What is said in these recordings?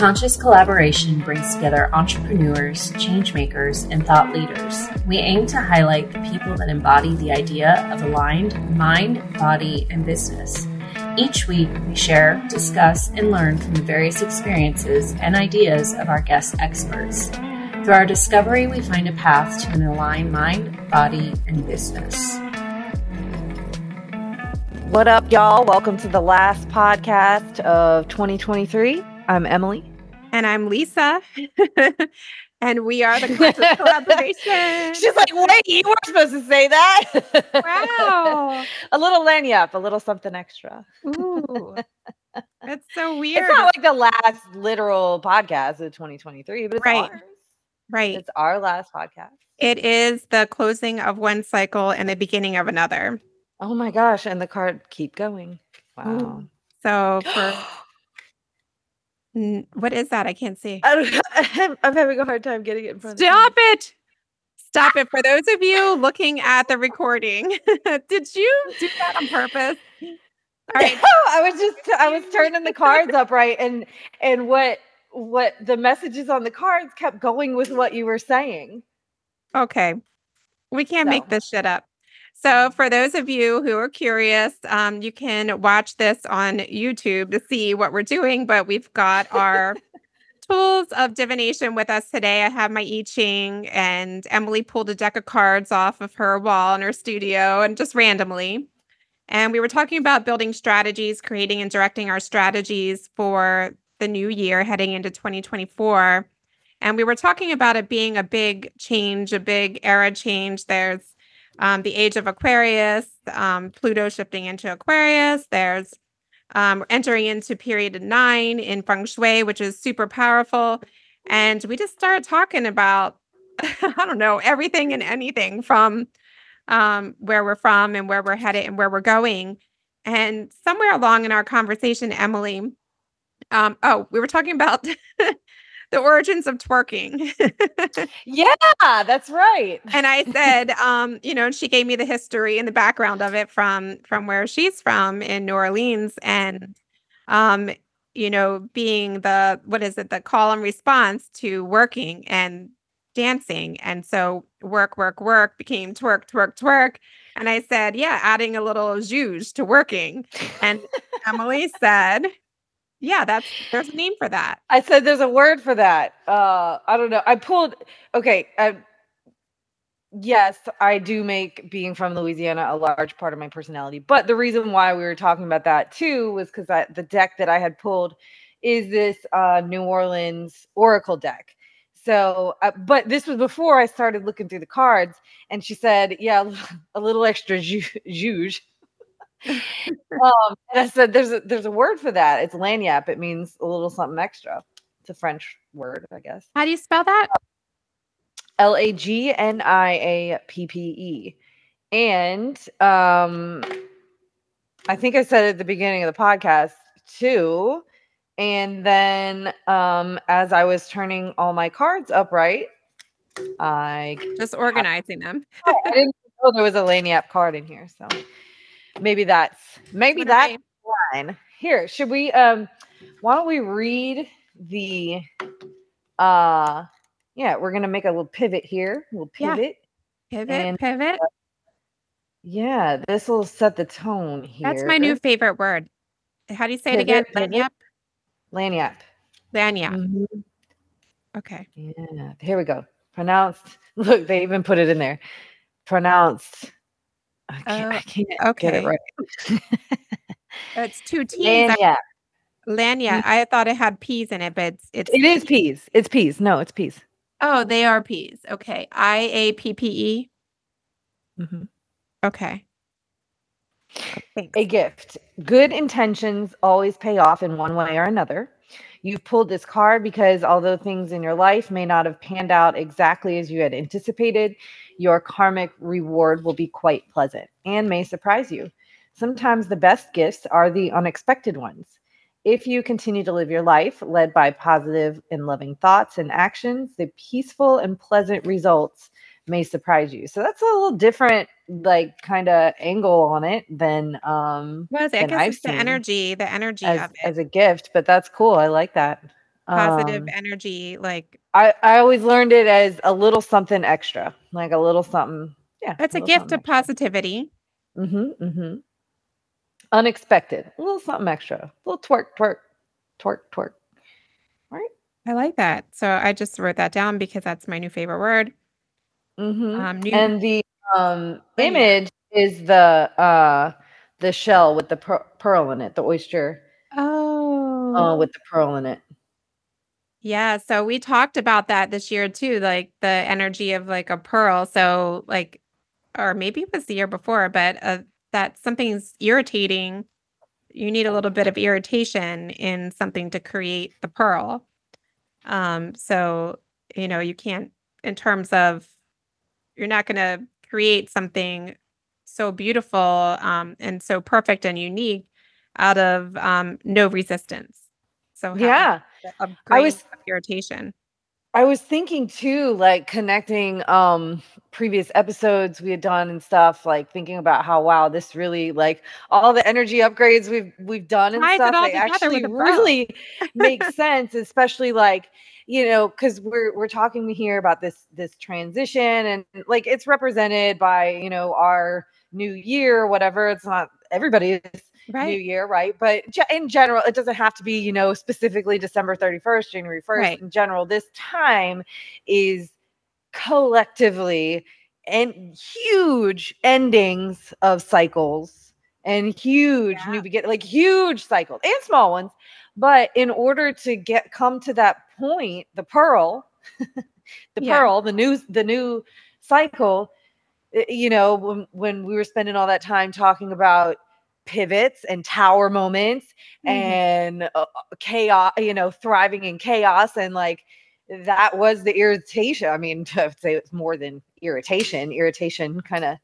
Conscious collaboration brings together entrepreneurs, changemakers, and thought leaders. We aim to highlight the people that embody the idea of aligned mind, body, and business. Each week, we share, discuss, and learn from the various experiences and ideas of our guest experts. Through our discovery, we find a path to an aligned mind, body, and business. What up, y'all? Welcome to the last podcast of 2023. I'm Emily. And I'm Lisa. and we are the conscious collaboration. She's like, wait, you weren't supposed to say that. Wow. a little lagniappe, a little something extra. Ooh. That's so weird. It's not like the last literal podcast of 2023, but it's Right. ours. right. It's our last podcast. It is the closing of one cycle and the beginning of another. Oh my gosh. And the card keep going. Wow. So for what is that? I can't see. I I'm having a hard time getting it in front. Stop it. Stop it. For those of you looking at the recording, did you do that on purpose? All right. I was just I was turning the cards upright and and what what the messages on the cards kept going with what you were saying. Okay. We can't make this shit up. So, for those of you who are curious, um, you can watch this on YouTube to see what we're doing. But we've got our tools of divination with us today. I have my I Ching, and Emily pulled a deck of cards off of her wall in her studio and just randomly. And we were talking about building strategies, creating and directing our strategies for the new year heading into 2024. And we were talking about it being a big change, a big era change. There's um, the age of Aquarius, um, Pluto shifting into Aquarius. There's um, entering into period nine in feng shui, which is super powerful. And we just started talking about, I don't know, everything and anything from um, where we're from and where we're headed and where we're going. And somewhere along in our conversation, Emily, um, oh, we were talking about the origins of twerking. Yeah, that's right. and I said, um, you know, and she gave me the history and the background of it from from where she's from in New Orleans, and um, you know, being the what is it, the call and response to working and dancing, and so work, work, work became twerk, twerk, twerk, and I said, yeah, adding a little zhuzh to working, and Emily said, yeah, that's there's a name for that. I said there's a word for that. Uh I don't know. I pulled okay, I yes, I do make being from Louisiana a large part of my personality. But the reason why we were talking about that too was because the deck that I had pulled is this uh, New Orleans Oracle deck. So, uh, but this was before I started looking through the cards, and she said, "Yeah, a little extra ju- zhuzh." Um, and I said, "There's a there's a word for that. It's lagniappe. It means a little something extra. It's a French word, I guess." How do you spell that? L A G N I A P P E. And um I think I said at the beginning of the podcast too. And then um as I was turning all my cards upright, I Just organizing them. I didn't know there was a lagniappe card in here. So maybe that's maybe that's am fine. Here, should we um why don't we read the uh yeah, we're gonna make a little pivot here. We'll Yeah. pivot. Pivot, And- pivot. Yeah, this will set the tone here. That's my new favorite word. How do you say it again? Pivot, pivot. Lagniappe? lagniappe. Lagniappe. Mhm. Okay. Yeah, here we go. Pronounced. Look, they even put it in there. Pronounced. I can't, I Oh, can't get okay. it right. It's two T's. Lagniappe. Lagniappe. I thought it had P's in it, but it's, it's It is P's. It's P's. No, it's P's. Oh, they are P's. Okay. I A P P E. Mhm. Okay. Thanks. A gift. Good intentions always pay off in one way or another. You've pulled this card because although things in your life may not have panned out exactly as you had anticipated, your karmic reward will be quite pleasant and may surprise you. Sometimes the best gifts are the unexpected ones. If you continue to live your life led by positive and loving thoughts and actions, the peaceful and pleasant results may surprise you. So that's a little different, like kind of angle on it than um Was it? I guess I've it's the energy, the energy as, of it. as a gift, but that's cool. I like that. positive Um, energy, like I I always learned it as a little something extra, like a little something. Yeah, it's a gift of positivity. Mm-hmm. Mm-hmm. Unexpected, a little something extra, a little twerk, twerk, twerk, twerk. I like that. So I just wrote that down because that's my new favorite word. Mm-hmm. Um, new, and the um image is the uh the shell with the per- pearl in it, the oyster oh, uh, with the pearl in it. yeah. So we talked about that this year too, like the energy of like a pearl. So like, or maybe it was the year before, but uh, that something's irritating. You need a little bit of irritation in something to create the pearl. Um, so you know you can't, in terms of, you're not going to create something so beautiful um, and so perfect and unique out of um, no resistance. So Yeah, a I was irritation. I was thinking too, like connecting um previous episodes we had done and stuff, like thinking about how wow, this really like all the energy upgrades we've we've done and Ties stuff, they actually really make sense, especially like you know, because we're we're talking here about this this transition and like it's represented by you know our new year, whatever. It's not everybody's new year, right? But in general, it doesn't have to be, you know, specifically December 31st, January 1st. Right. In general, this time is collectively and huge endings of cycles and huge Yeah. new begin like huge cycles and small ones. But in order to get come to that point, the pearl, the Yeah. pearl, the new the new cycle, uh, you know, when when we were spending all that time talking about pivots and tower moments Mhm. and uh, chaos, you know, thriving in chaos and like that was the irritation. I mean, to say it's more than irritation. Irritation kind of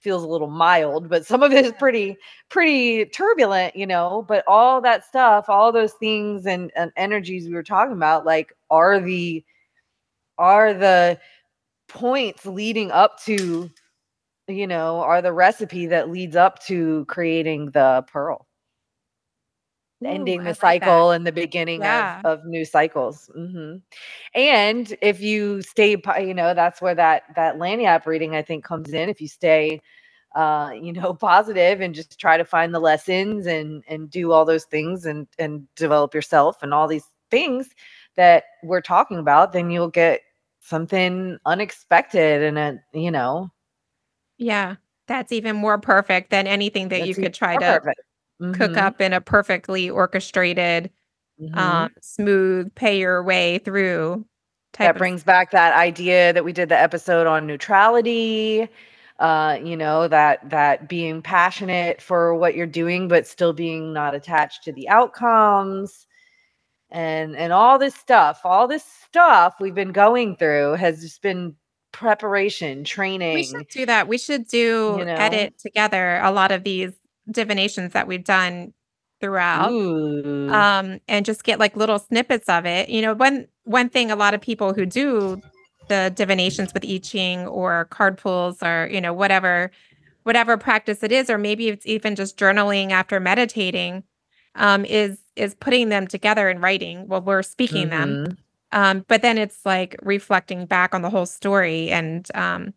feels a little mild, but some of it is pretty pretty turbulent, you know, but all that stuff, all those things and, and energies we were talking about like are the are the points leading up to you know are the recipe that leads up to creating the pearl ending the like that. cycle and the beginning Yeah. of, of new cycles hmm and if you stay you know that's where that that lagniappe reading i think comes in if you stay uh you know positive and just try to find the lessons and and do all those things and and develop yourself and all these things that we're talking about then you'll get something unexpected and a you know Yeah. That's even more perfect than anything that you that's could try to perfect. Cook Mhm, up in a perfectly orchestrated, mhm. um, smooth, pay your way through type that brings back that idea that we did the episode on neutrality uh you know that that being passionate for what you're doing but still being not attached to the outcomes and and all this stuff all this stuff we've been going through has just been preparation training We should do that. We should do you know edit together a lot of these divinations that we've done throughout. Ooh. um, and just get like little snippets of it. You know, one one thing a lot of people who do the divinations with I Ching or card pulls or you know whatever whatever practice it is, or maybe it's even just journaling after meditating, um, is is putting them together in writing while we're speaking them. Mhm. Um, but then it's like reflecting back on the whole story and um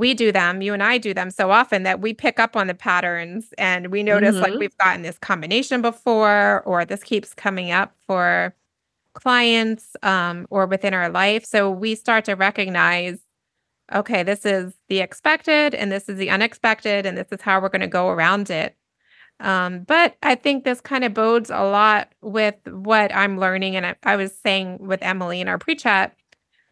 we do them, you and I do them so often that we pick up on the patterns and we notice like Mhm. we've gotten this combination before, or this keeps coming up for clients um, or within our life. So we start to recognize, okay, this is the expected and this is the unexpected, and this is how we're going to go around it. Um, but I think this kind of bodes a lot with what I'm learning. And I, I was saying with Emily in our pre chat,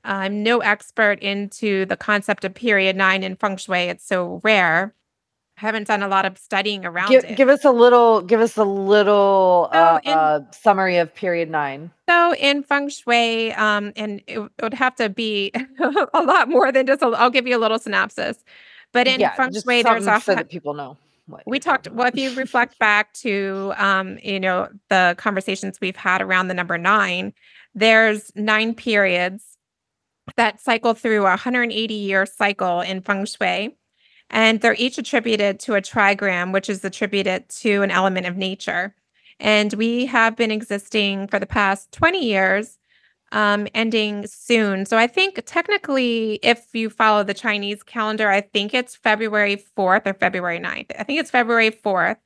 I'm no expert into the concept of period nine in feng shui. It's so rare. I haven't done a lot of studying around give, it. give us a little give us a little So uh, in- uh summary of period nine So in feng shui, um, and it, it would have to be a lot more than just. A, I'll give you a little synopsis. But in yeah feng shui, there's something a so hu- that people know what we talked well if you reflect back to um you know the conversations we've had around the number nine there's nine periods that cycle through a 180 year cycle in feng shui and they're each attributed to a trigram which is attributed to an element of nature and we have been existing for the past 20 years um, ending soon. So I think technically, if you follow the Chinese calendar, I think it's February 4th or February 9th. I think it's February 4th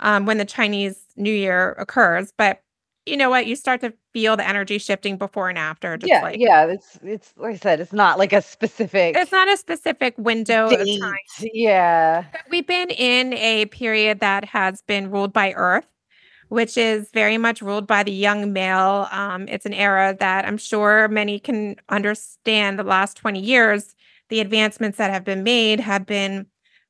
um, when the Chinese New Year occurs. But you know what? You start to feel the energy shifting before and after. Just yeah, like, yeah. It's it's like I said, it's not like a specific. It's not a specific window of time. Yeah. But We've been in a period that has been ruled by Earth, which is very much ruled by the young male. Um, it's an era that I'm sure many can understand the last 20 years. The advancements that have been made have been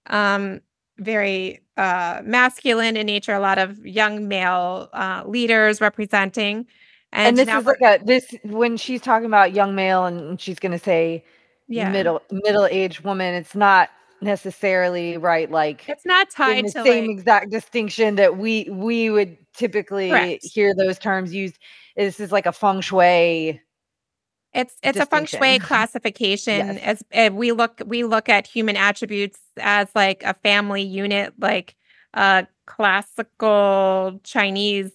um, very uh, masculine in nature, a lot of young male uh, leaders representing. And, this now is like a this when she's talking about young male and she's gonna say yeah. middle middle aged woman. It's not necessarily right. Like It's not tied the to same like, exact distinction that we we would typically Correct. hear those terms used. This is like a feng shui. It's it's a feng shui classification. Yes. As uh, we look we look at human attributes as like a family unit, like a classical Chinese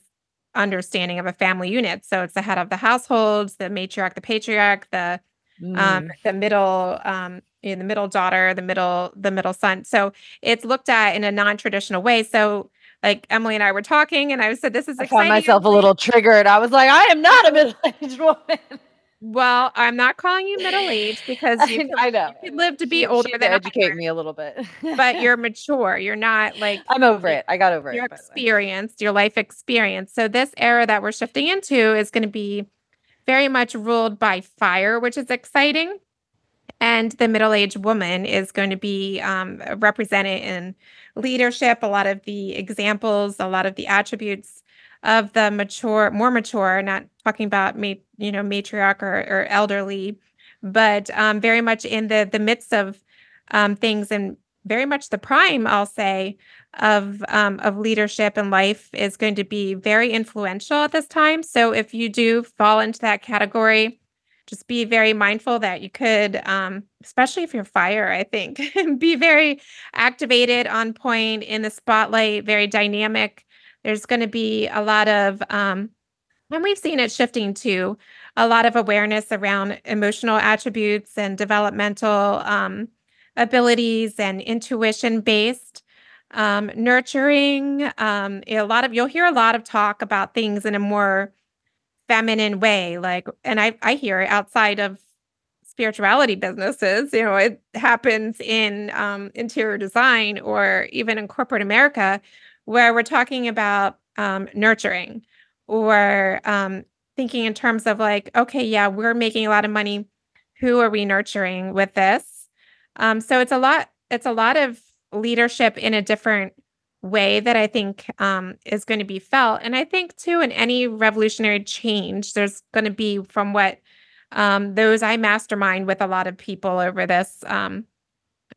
understanding of a family unit. So it's the head of the household, the matriarch, the patriarch, the Mm. um the middle um you know, the middle daughter, the middle the middle son. So it's looked at in a non-traditional way. So like Emily and I were talking, and I said, "This is I exciting." found myself a little triggered. I was like, I am not a middle aged woman. Well, I'm not calling you middle aged because you could, I know. you live to be She- older she than educate 100, me a little bit. but you're mature. You're not like I'm over it. I got over it. way. experienced, your life experience. So this era that we're shifting into is going to be very much ruled by fire, which is exciting. And the middle-aged woman is going to be um, represented in leadership. A lot of the examples, a lot of the attributes of the mature, more mature. Not talking about you know matriarch or, or elderly, but um, very much in the the midst of um, things and very much the prime. I'll say of um, of leadership and life is going to be very influential at this time. So if you do fall into that category, just be very mindful that you could, um, especially if you're fire, I think, be very activated, on point in the spotlight, very dynamic. There's going to be a lot of, um, and we've seen it shifting to a lot of awareness around emotional attributes and developmental um, abilities and intuition based um, nurturing. Um, a lot of you'll hear a lot of talk about things in a more feminine way, like, and I I hear it outside of spirituality businesses. You know, it happens in um, interior design or even in corporate America, where we're talking about um, nurturing or um, thinking in terms of like, okay, yeah, we're making a lot of money. Who are we nurturing with this? Um, so it's a lot. It's a lot of leadership in a different way that I think um, is going to be felt. And I think too, in any revolutionary change, there's going to be from what um, those I mastermind with a lot of people over this um,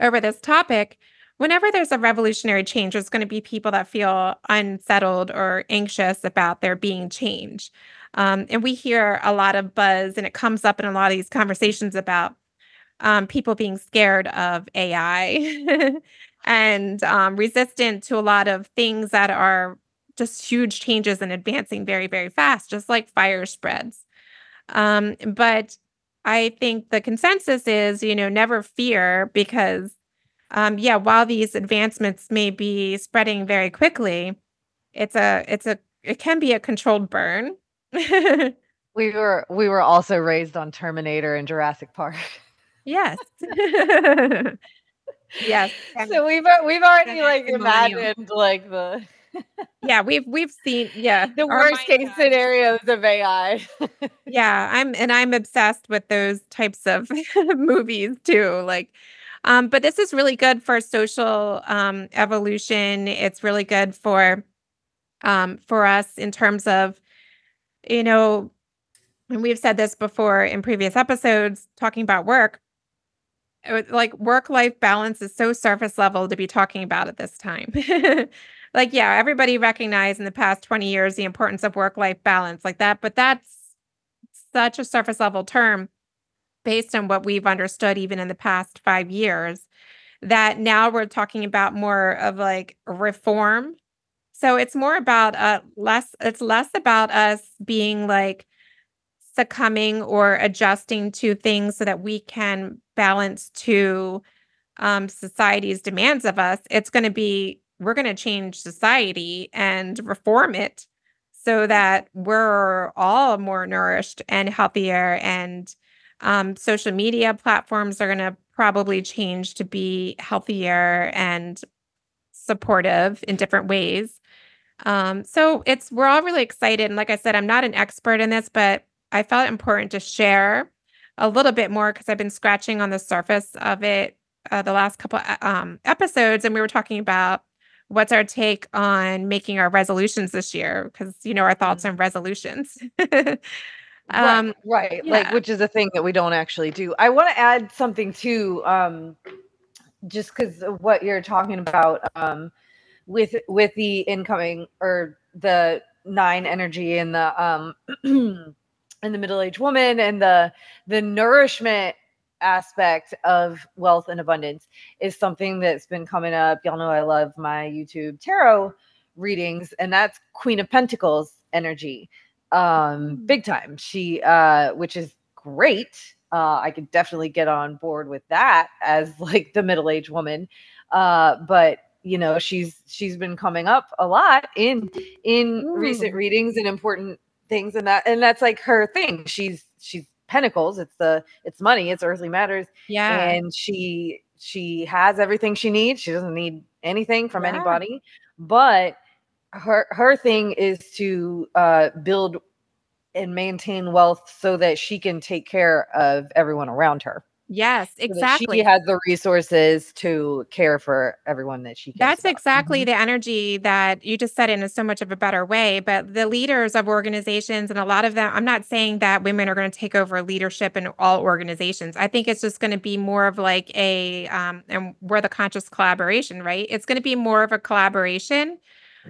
over this topic. Whenever there's a revolutionary change, there's going to be people that feel unsettled or anxious about there being change. Um, and we hear a lot of buzz, and it comes up in a lot of these conversations about um, people being scared of AI and um, resistant to a lot of things that are just huge changes and advancing very, very fast, just like fire spreads. Um, but I think the consensus is, you know, never fear because, um, yeah, while these advancements may be spreading very quickly, it's a, it's a, it can be a controlled burn. We were we were also raised on Terminator and Jurassic Park. yes. yes. and- so we've we've already like imagined like the yeah, we've we've seen yeah the worst case scenarios of AI. Yeah, I'm and I'm obsessed with those types of movies too. Like um but this is really good for social um evolution. It's really good for um for us in terms of you know and we've said this before in previous episodes talking about work. Like work life balance is so surface level to be talking about at this time. like yeah, everybody recognized in the past 20 years the importance of work life balance like that, but that's such a surface level term based on what we've understood even in the past five years that now we're talking about more of like reform so it's more about uh less it's less about us being like succumbing or adjusting to things so that we can balance to um, society's demands of us. It's going to be, we're going to change society and reform it so that we're all more nourished and healthier. And um, social media platforms are going to probably change to be healthier and supportive in different ways. Um, so it's we're all really excited. And like I said, I'm not an expert in this, but I felt important to share a little bit more because I've been scratching on the surface of it uh, the last couple uh, um, episodes, and we were talking about what's our take on making our resolutions this year because you know our thoughts on resolutions. um, right, right. like which is a thing that we don't actually do. I want to add something too, um, just because of what you're talking about um, with with the incoming or the nine energy and the um and the middle-aged woman and the the nourishment aspect of wealth and abundance is something that's been coming up. Y'all know I love my YouTube tarot readings, and that's Queen of Pentacles energy. Um, big time. She uh, which is great. Uh, I could definitely get on board with that as like the middle-aged woman. Uh, but you know, she's she's been coming up a lot in in Ooh. recent readings and important things and that and that's like her thing. She's she's pentacles it's the it's money it's earthly matters yeah. and she she has everything she needs she doesn't need anything from Yeah. anybody but her her thing is to uh build and maintain wealth so that she can take care of everyone around her yes, so exactly. she has the resources to care for everyone that she That's about. exactly the energy that you just said in so much of a better way. But the leaders of organizations and a lot of them, I'm not saying that women are going to take over leadership in all organizations. I think it's just going to be more of like a, um, and we're the conscious collaboration, right? It's going to be more of a collaboration,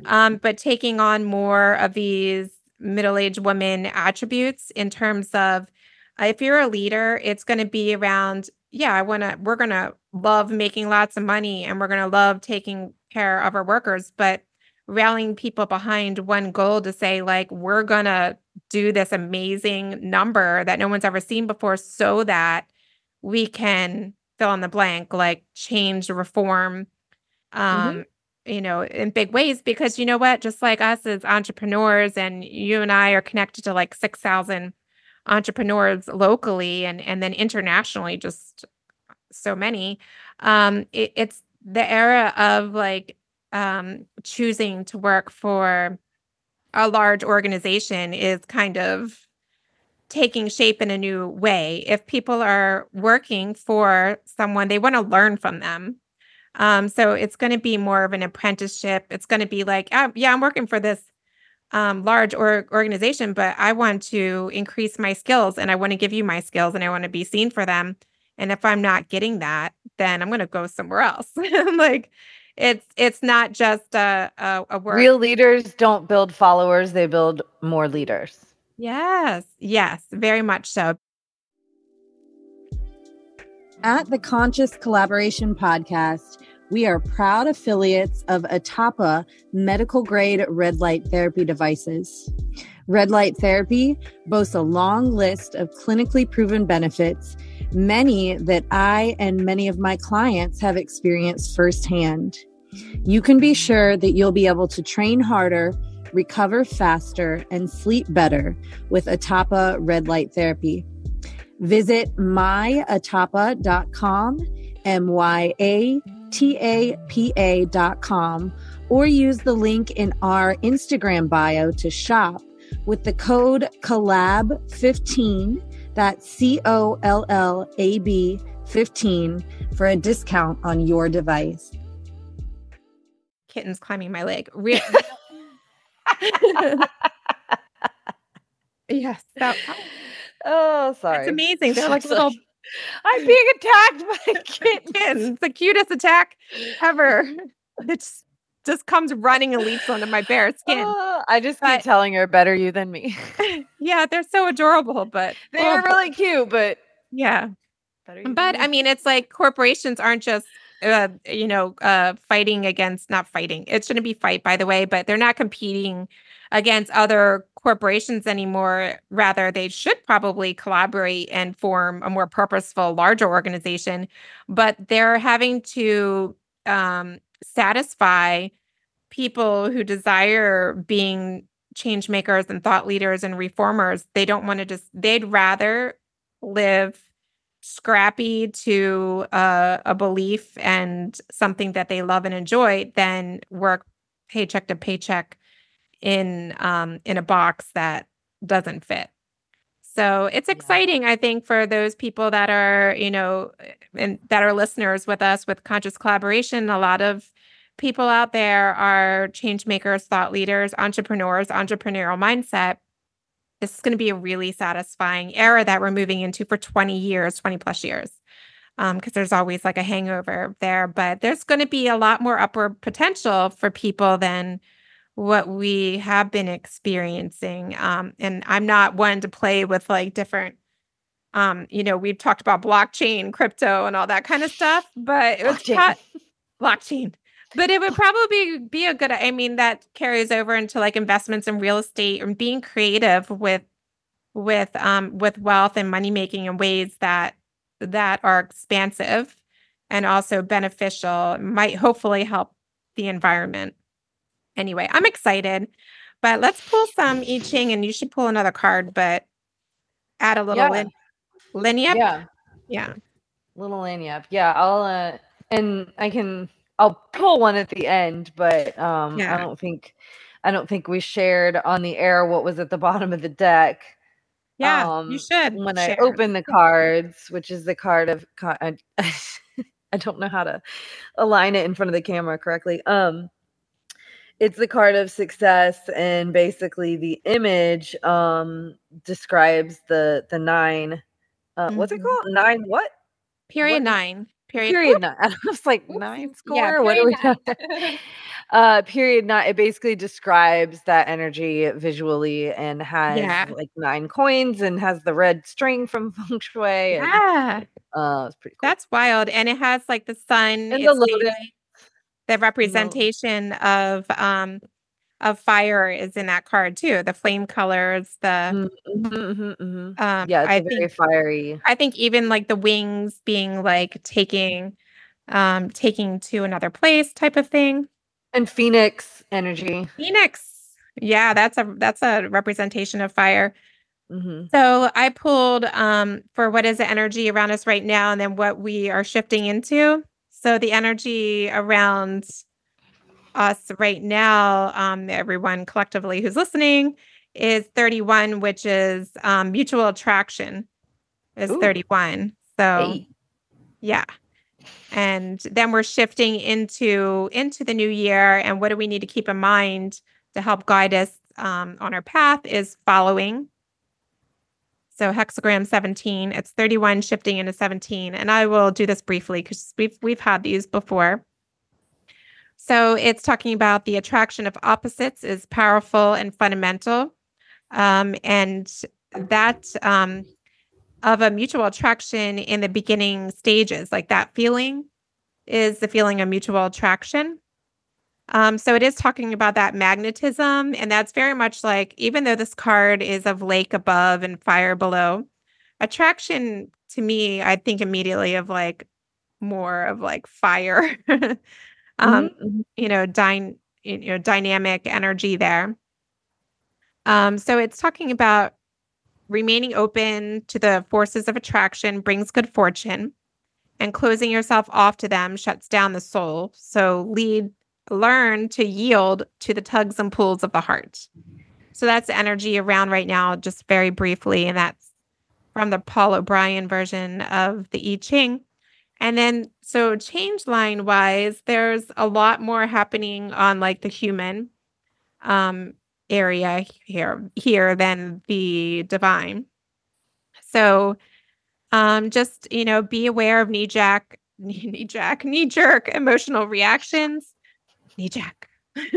um, but taking on more of these middle aged women attributes in terms of uh, if you're a leader, it's going to be around, yeah, I want to, we're going to love making lots of money and we're going to love taking care of our workers, but rallying people behind one goal to say, like, we're going to do this amazing number that no one's ever seen before so that we can fill in the blank, like change, reform, um, you know, in big ways. Because you know what? Just like us as entrepreneurs, and you and I are connected to like 6,000 entrepreneurs locally and and then internationally just so many um it, it's the era of like um choosing to work for a large organization is kind of taking shape in a new way if people are working for someone they want to learn from them um so it's going to be more of an apprenticeship it's going to be like oh, yeah i'm working for this um, large or organization, but I want to increase my skills and I want to give you my skills and I want to be seen for them. And if I'm not getting that, then I'm going to go somewhere else. like it's it's not just a a, a work. Real leaders don't build followers, they build more leaders. yes, yes, very much so. At the Conscious Collaboration Podcast, we are proud affiliates of Atapa medical grade red light therapy devices. Red light therapy boasts a long list of clinically proven benefits, many that I and many of my clients have experienced firsthand. You can be sure that you'll be able to train harder, recover faster, and sleep better with Atapa red light therapy. Visit myatapa.com, M Y A T A P A dot com, or use the link in our Instagram bio to shop with the code COLLAB15, that's C O L L A B 15, for a discount on your device. Kittens climbing my leg. Re- yes, that, Oh, sorry. it's amazing. They're like little I'm being attacked by kittens. kittens. The cutest attack ever. It just, comes running and leaps onto my bare skin. Oh, I just But- keep telling her better you than me. yeah, they're so adorable, but they oh, are really cute, but yeah. better you than But. I mean, it's like corporations aren't just uh, you know, uh fighting against not fighting. It shouldn't be fight by the way, but they're not competing against other corporations anymore. Rather, they should probably collaborate and form a more purposeful, larger organization. But they're having to um, satisfy people who desire being change makers and thought leaders and reformers. They don't want to just, they'd rather live scrappy to uh, a belief and something that they love and enjoy than work paycheck to paycheck in um, in a box that doesn't fit. So it's exciting, I think, for those people that are, you know, and that are listeners with us with conscious collaboration. A lot of people out there are change makers, thought leaders, entrepreneurs, entrepreneurial mindset. This is going to be a really satisfying era that we're moving into for 20 years, 20 plus years. Because um, there's always like a hangover there, but there's going to be a lot more upward potential for people than what we have been experiencing. Um, and I'm not one to play with like different, um, you know, we've talked about blockchain, crypto, and all that kind of stuff, but it was blockchain. blockchain. But it would probably be a good, I mean, that carries over into like investments in real estate and being creative with with um with wealth and money making in ways that that are expansive and also beneficial might hopefully help the environment anyway, I'm excited. But let's pull some I Ching, and you should pull another card, but add a little yeah. lin-. Yeah, yeah, little lagniappe. Yeah, I'll uh, and I can I'll pull one at the end, but um, yeah. I don't think I don't think we shared on the air what was at the bottom of the deck. Yeah, um, you should. When share. I open the cards, which is the card of I, I don't know how to align it in front of the camera correctly. Um, it's the card of success and basically the image um describes the the nine uh mm-hmm. what's it mm-hmm. called nine what period what? nine period period nine i was like Oops. nine score yeah, what are we uh period nine it basically describes that energy visually and has yeah. like nine coins and has the red string from feng shui and, yeah uh it's pretty cool. that's wild and it has like the sun and the lotus the representation of um of fire is in that card too. The flame colors, the mm-hmm, mm-hmm, mm-hmm. Um, yeah, I very think, fiery. I think even like the wings being like taking um taking to another place type of thing. And phoenix energy. Phoenix. Yeah, that's a that's a representation of fire. Mm-hmm. So I pulled um for what is the energy around us right now and then what we are shifting into. So the energy around us right now, um, everyone collectively who's listening, is 31, which is um, mutual attraction is Ooh. 31. So hey. yeah. And then we're shifting into into the new year. And what do we need to keep in mind to help guide us um, on our path is following so hexagram 17, it's 31 shifting into 17. And I will do this briefly because we've we've had these before. So it's talking about the attraction of opposites is powerful and fundamental. Um, and that um, of a mutual attraction in the beginning stages, like that feeling is the feeling of mutual attraction. Um, so it is talking about that magnetism, and that's very much like even though this card is of lake above and fire below, attraction to me, I think immediately of like more of like fire, um, mm-hmm. you know, dyne, you know, dynamic energy there. Um, so it's talking about remaining open to the forces of attraction brings good fortune, and closing yourself off to them shuts down the soul. So lead learn to yield to the tugs and pulls of the heart. So that's energy around right now, just very briefly. And that's from the Paul O'Brien version of the I Ching. And then, so change line wise, there's a lot more happening on like the human um, area here, here than the divine. So um, just, you know, be aware of knee jack, knee jack, knee jerk emotional reactions knee jack.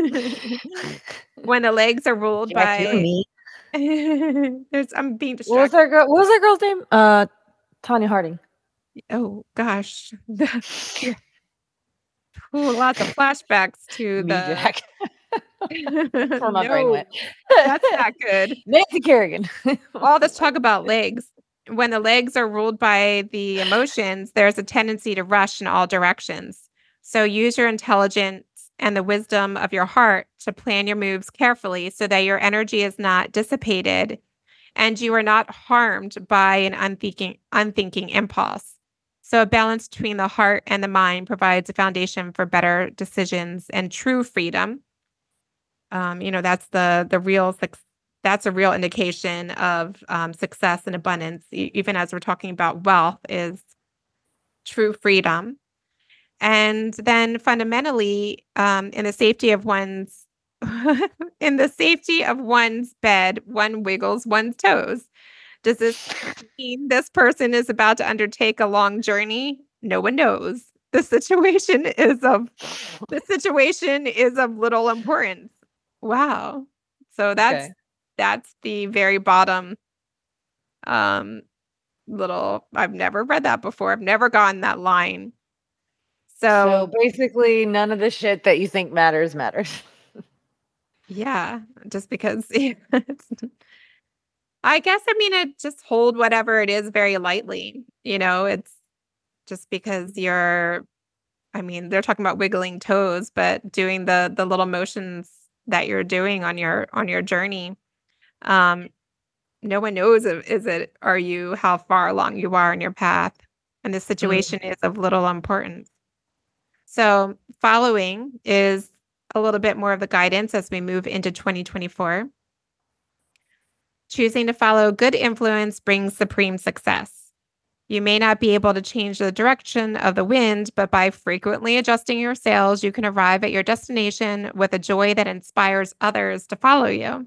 when the legs are ruled jack by there's I'm being distracted. What was that girl? What was that girl's name? Uh Tonya Harding. Oh gosh. Ooh, lots of flashbacks to the That's where my brain went. That's not good. Nancy Kerrigan. all this talk about legs. When the legs are ruled by the emotions, there's a tendency to rush in all directions. So use your intelligence and the wisdom of your heart to plan your moves carefully so that your energy is not dissipated and you are not harmed by an unthinking unthinking impulse. So a balance between the heart and the mind provides a foundation for better decisions and true freedom. Um, you know, that's the the real that's a real indication of um, success and abundance, even as we're talking about wealth, is true freedom. And then fundamentally, um, in the safety of one's in the safety of one's bed, one wiggles one's toes. Does this mean this person is about to undertake a long journey? No one knows. The situation is of the situation is of little importance. Wow. So that's Okay. that's the very bottom um little I've never read that before. I've never gotten that line. So So, basically, none of the shit that you think matters matters. yeah, just because it's I guess I mean it just hold whatever it is very lightly. You know, it's just because you're I mean, they're talking about wiggling toes, but doing the the little motions that you're doing on your on your journey. Um no one knows if, is it are you how far along you are in your path and the situation is of little importance. So, following is a little bit more of the guidance as we move into 2024. Choosing to follow good influence brings supreme success. You may not be able to change the direction of the wind, but by frequently adjusting your sails, you can arrive at your destination with a joy that inspires others to follow you.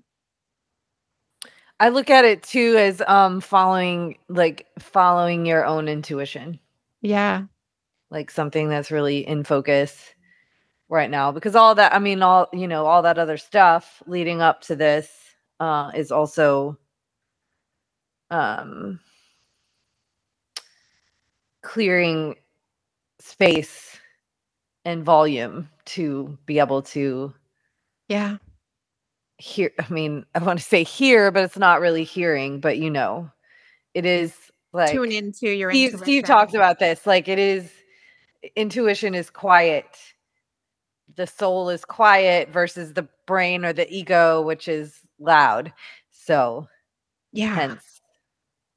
I look at it too as um following like following your own intuition, Yeah. Like something that's really in focus right now because all that I mean all you know all that other stuff leading up to this uh is also um clearing space and volume to be able to Yeah. hear i mean i want to say hear but it's not really hearing but you know it is like Tune into your steve, steve talks about this like it is intuition is quiet the soul is quiet versus the brain or the ego which is loud so Yeah. hence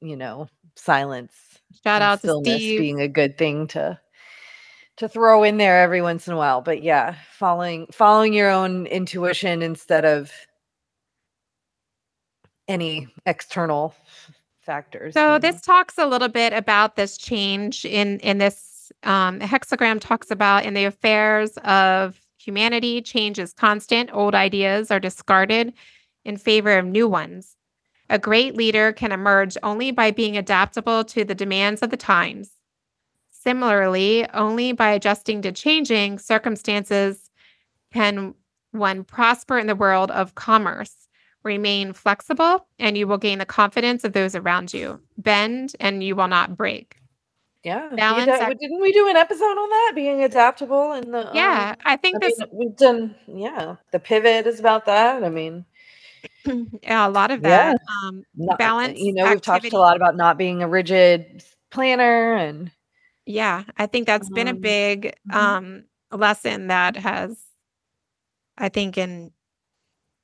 you know silence Shout out to Steve. being a good thing to to throw in there every once in a while but yeah following following your own intuition instead of any external factors So this talks a little bit about this change in in this um, hexagram talks about in the affairs of humanity. Change is constant. Old ideas are discarded in favor of new ones. A great leader can emerge only by being adaptable to the demands of the times. Similarly, only by adjusting to changing circumstances can one prosper in the world of commerce. Remain flexible, and you will gain the confidence of those around you. Bend, and you will not break. Yeah balance didn't we do an episode on that being adaptable and the um, Yeah, I I think this mean, we've done yeah the pivot is about that i mean yeah, a lot of Yeah. that. Um, not, Balance, you know we've talked a lot about not being a rigid planner and yeah, I think that's been a Um, big mhm. um lesson that has, I think, in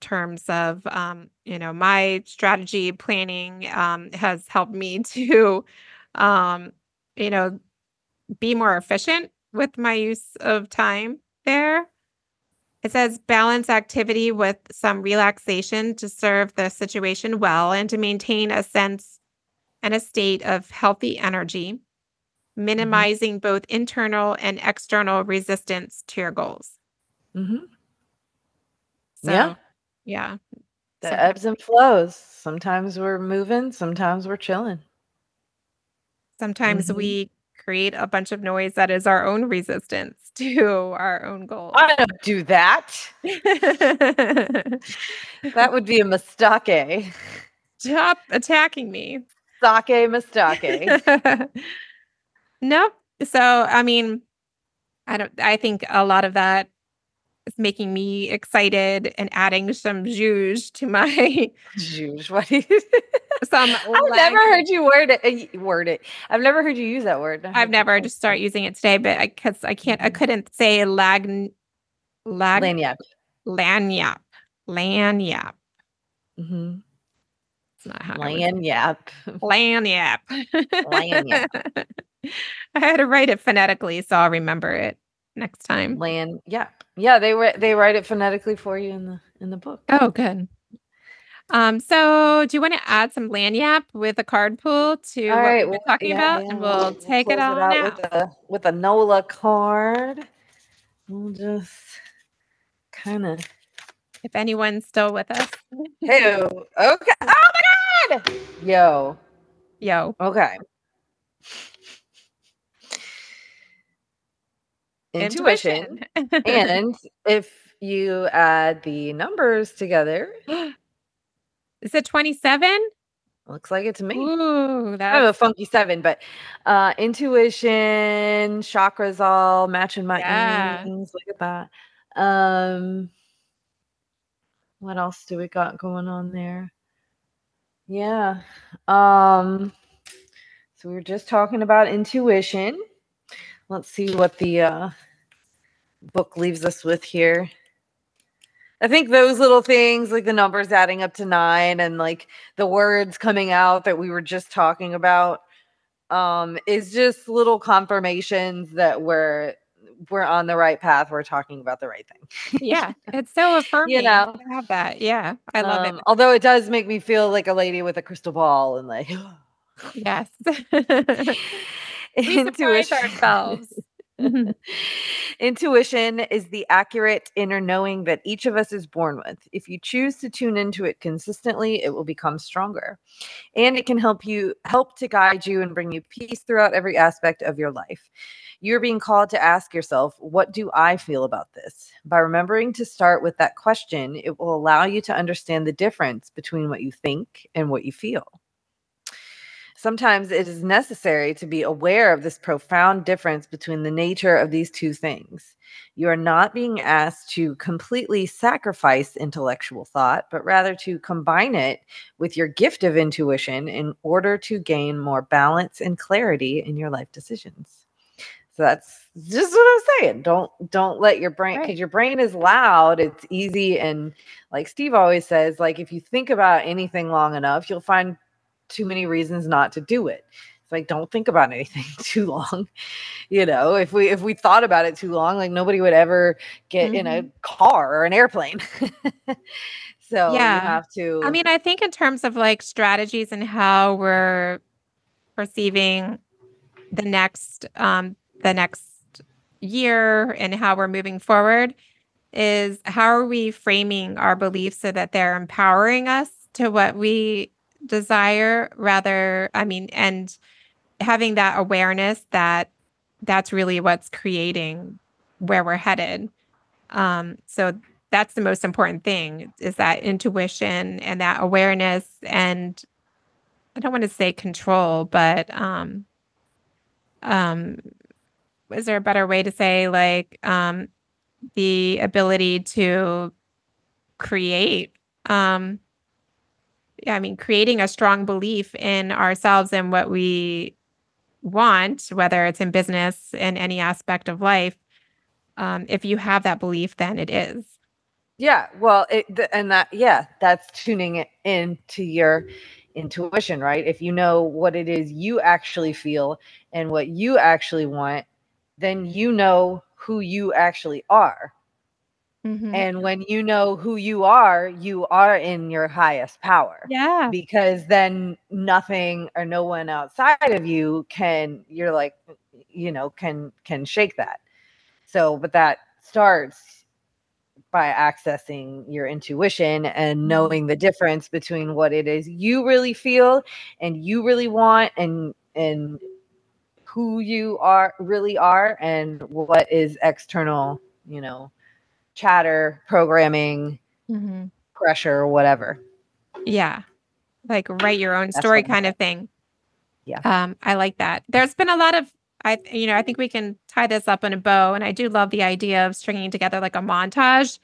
terms of um, you know, my strategy planning um has helped me to um, you know, be more efficient with my use of time there. It says balance activity with some relaxation to serve the situation well and to maintain a sense and a state of healthy energy, minimizing both internal and external resistance to your goals. Mhm. So, Yeah. yeah. the ebbs and flows sometimes we're moving sometimes we're chilling Sometimes Mhm. we create a bunch of noise that is our own resistance to our own goals. i don't do that that would be a mistake Stop attacking me. sake mistake nope. So, I mean, I don't, I think a lot of that is making me excited and adding some juice to my Juice. What do some. I've leg- never heard you word it. uh, Word it. I've never heard you use that word. I I've never can. just start using it today, but because I can't. I couldn't say lag lag Lagniappe. lagniappe lagniappe. Mm-hmm. It's not how I Lagniappe. Lagniappe. Lagniappe. I had to write it phonetically, so I'll remember it next time. Land. Yeah. Yeah. They write. They write it phonetically for you in the in the book. Oh, good. Um, so do you want to add some lagniappe with a card pool to All what right, well, talking yeah, about, yeah, and we'll take it close all out now. with a with a Nola card. We'll just kind of. If anyone's still with us, Hey. Okay. Oh my God. Yo. yo, Okay. Intuition. and if you add the numbers together, is it twenty-seven? looks like it to me. Ooh, I have that's a funky seven, but uh intuition, chakras all matching my Yeah. earrings. Look at that. Um what else do we got going on there? Yeah. Um so we were just talking about intuition. Let's see what the uh book leaves us with here. I think those little things, like the numbers adding up to nine and like the words coming out that we were just talking about, um, is just little confirmations that we're we're on the right path. We're talking about the right thing. yeah, it's so affirming You know. to have that. Yeah, I love Um, Although it does make me feel like a lady with a crystal ball and like. Yes, we surprise ourselves. Intuition is the accurate inner knowing that each of us is born with. If you choose to tune into it consistently, it will become stronger. And it can help you help to guide you and bring you peace throughout every aspect of your life. You're being called to ask yourself, what do I feel about this? By remembering to start with that question, it will allow you to understand the difference between what you think and what you feel. Sometimes it is necessary to be aware of this profound difference between the nature of these two things. You are not being asked to completely sacrifice intellectual thought, but rather to combine it with your gift of intuition in order to gain more balance and clarity in your life decisions. So that's just what I'm saying. Don't don't let your brain because Right. your brain is loud. It's easy and like Steve always says, like if you think about anything long enough, you'll find too many reasons not to do it. It's like don't think about anything too long. You know, if we if we thought about it too long, like nobody would ever get in a car or an airplane. so Yeah. you have to I mean, I think in terms of like strategies and how we're perceiving the next um the next year and how we're moving forward is how are we framing our beliefs so that they're empowering us to what we desire rather I mean and having that awareness that that's really what's creating where we're headed. Um so that's the most important thing is that intuition and that awareness and I don't want to say control, but um um is there a better way to say like um the ability to create um I mean creating a strong belief in ourselves and what we want, whether it's in business in any aspect of life. Um, if you have that belief, then it is. Yeah, well, it th- and that yeah, that's tuning it into your intuition, right? If you know what it is you actually feel and what you actually want, then you know who you actually are. Mhm. And when you know who you are, you are in your highest power. yeah. Because then nothing or no one outside of you can you're like you know can can shake that. So, but that starts by accessing your intuition and knowing the difference between what it is you really feel and you really want and and who you are really are and what is external, you know, chatter, programming, Mhm. pressure, whatever. Yeah. Like write your own That's story kind of thing. Yeah. Um, I like that. There's been a lot of I, you know, I think we can tie this up in a bow. And I do love the idea of stringing together like a montage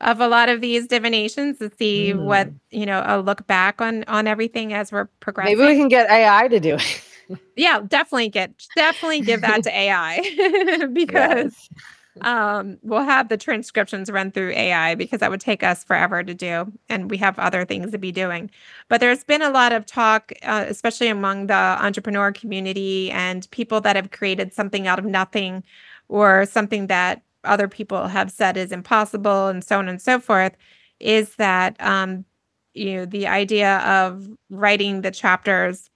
of a lot of these divinations to see mm. what you know a look back on on everything as we're progressing. Maybe we can get AI to do it. yeah, definitely get definitely give that to AI because yes um, we'll have the transcriptions run through AI because that would take us forever to do. And we have other things to be doing. But there's been a lot of talk, uh, especially among the entrepreneur community and people that have created something out of nothing or something that other people have said is impossible and so on and so forth, is that, um, you know, the idea of writing the chapters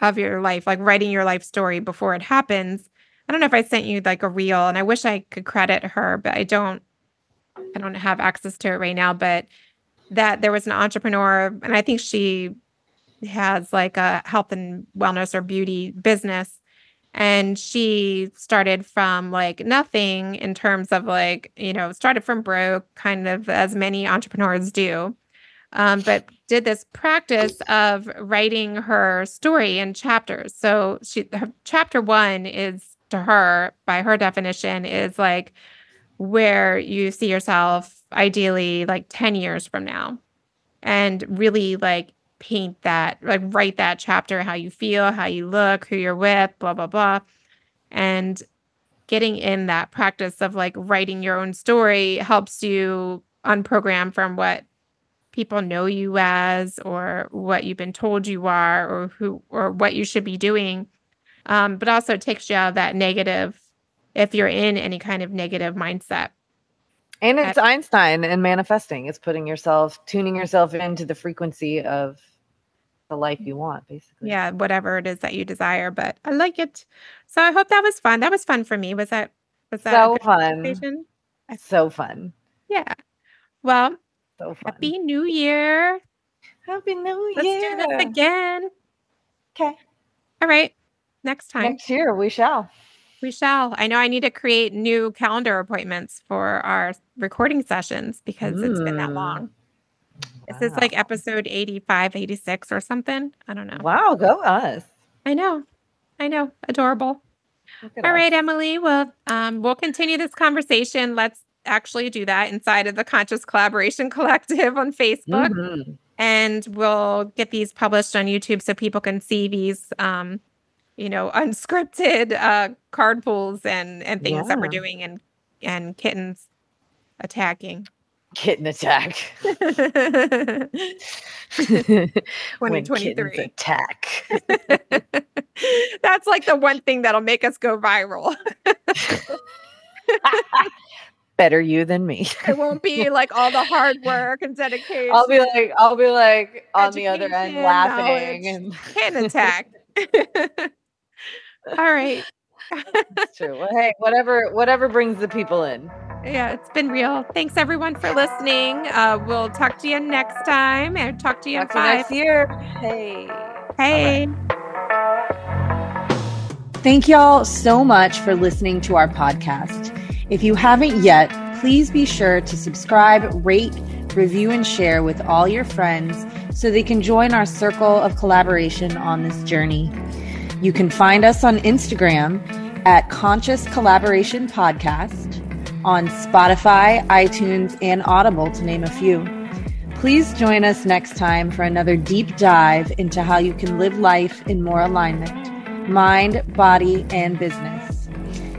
of your life, like writing your life story before it happens I don't know if I sent you like a reel and I wish I could credit her, but I don't I don't have access to it right now, but that there was an entrepreneur and I think she has like a health and wellness or beauty business and she started from like nothing in terms of like you know started from broke kind of as many entrepreneurs do um, but did this practice of writing her story in chapters. So she chapter one is to her, by her definition, is like where you see yourself ideally like 10 years from now and really like paint that, like write that chapter, how you feel, how you look, who you're with, blah, blah, blah. And getting in that practice of like writing your own story helps you unprogram from what people know you as or what you've been told you are or who or what you should be doing um, but also it takes you out of that negative if you're in any kind of negative mindset. And it's At, Einstein and manifesting. It's putting yourself, tuning yourself into the frequency of the life you want, basically. Yeah, whatever it is that you desire. But I like it. So I hope that was fun. That was fun for me. Was that was that so fun? So fun. Yeah. Well, so fun. happy New Year. Happy New Year. Let's do this again. Okay. All right next time. Next year, we shall. We shall. I know I need to create new calendar appointments for our recording sessions because mm. it's been that long. Wow. Is this like episode 85, 86 or something? I don't know. Wow, go us. I know. I know. Adorable. All us. right, Emily. Well, um, we'll continue this conversation. Let's actually do that inside of the Conscious Collaboration Collective on Facebook. Mm-hmm. And we'll get these published on YouTube so people can see these um, you know, unscripted uh, card pools and and things yeah. that we're doing and and kittens attacking. Kitten attack. 2023 attack. That's like the one thing that'll make us go viral. Better you than me. it won't be like all the hard work and dedication. I'll be like, I'll be like on the other end laughing and kitten attack. All right. That's true. Well, hey, whatever whatever brings the people in. Yeah, it's been real. Thanks everyone for listening. Uh, we'll talk to you next time and talk to you talk in five. next year. Hey. Hey. Thank y'all so much for listening to our podcast. If you haven't yet, please be sure to subscribe, rate, review, and share with all your friends so they can join our circle of collaboration on this journey. You can find us on Instagram at Conscious Collaboration Podcast, on Spotify, iTunes, and Audible, to name a few. Please join us next time for another deep dive into how you can live life in more alignment, mind, body, and business.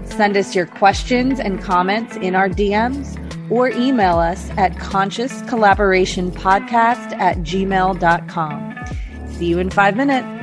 Send us your questions and comments in our DMs or email us at consciouscollaborationpodcast at gmail.com. See you in five minutes.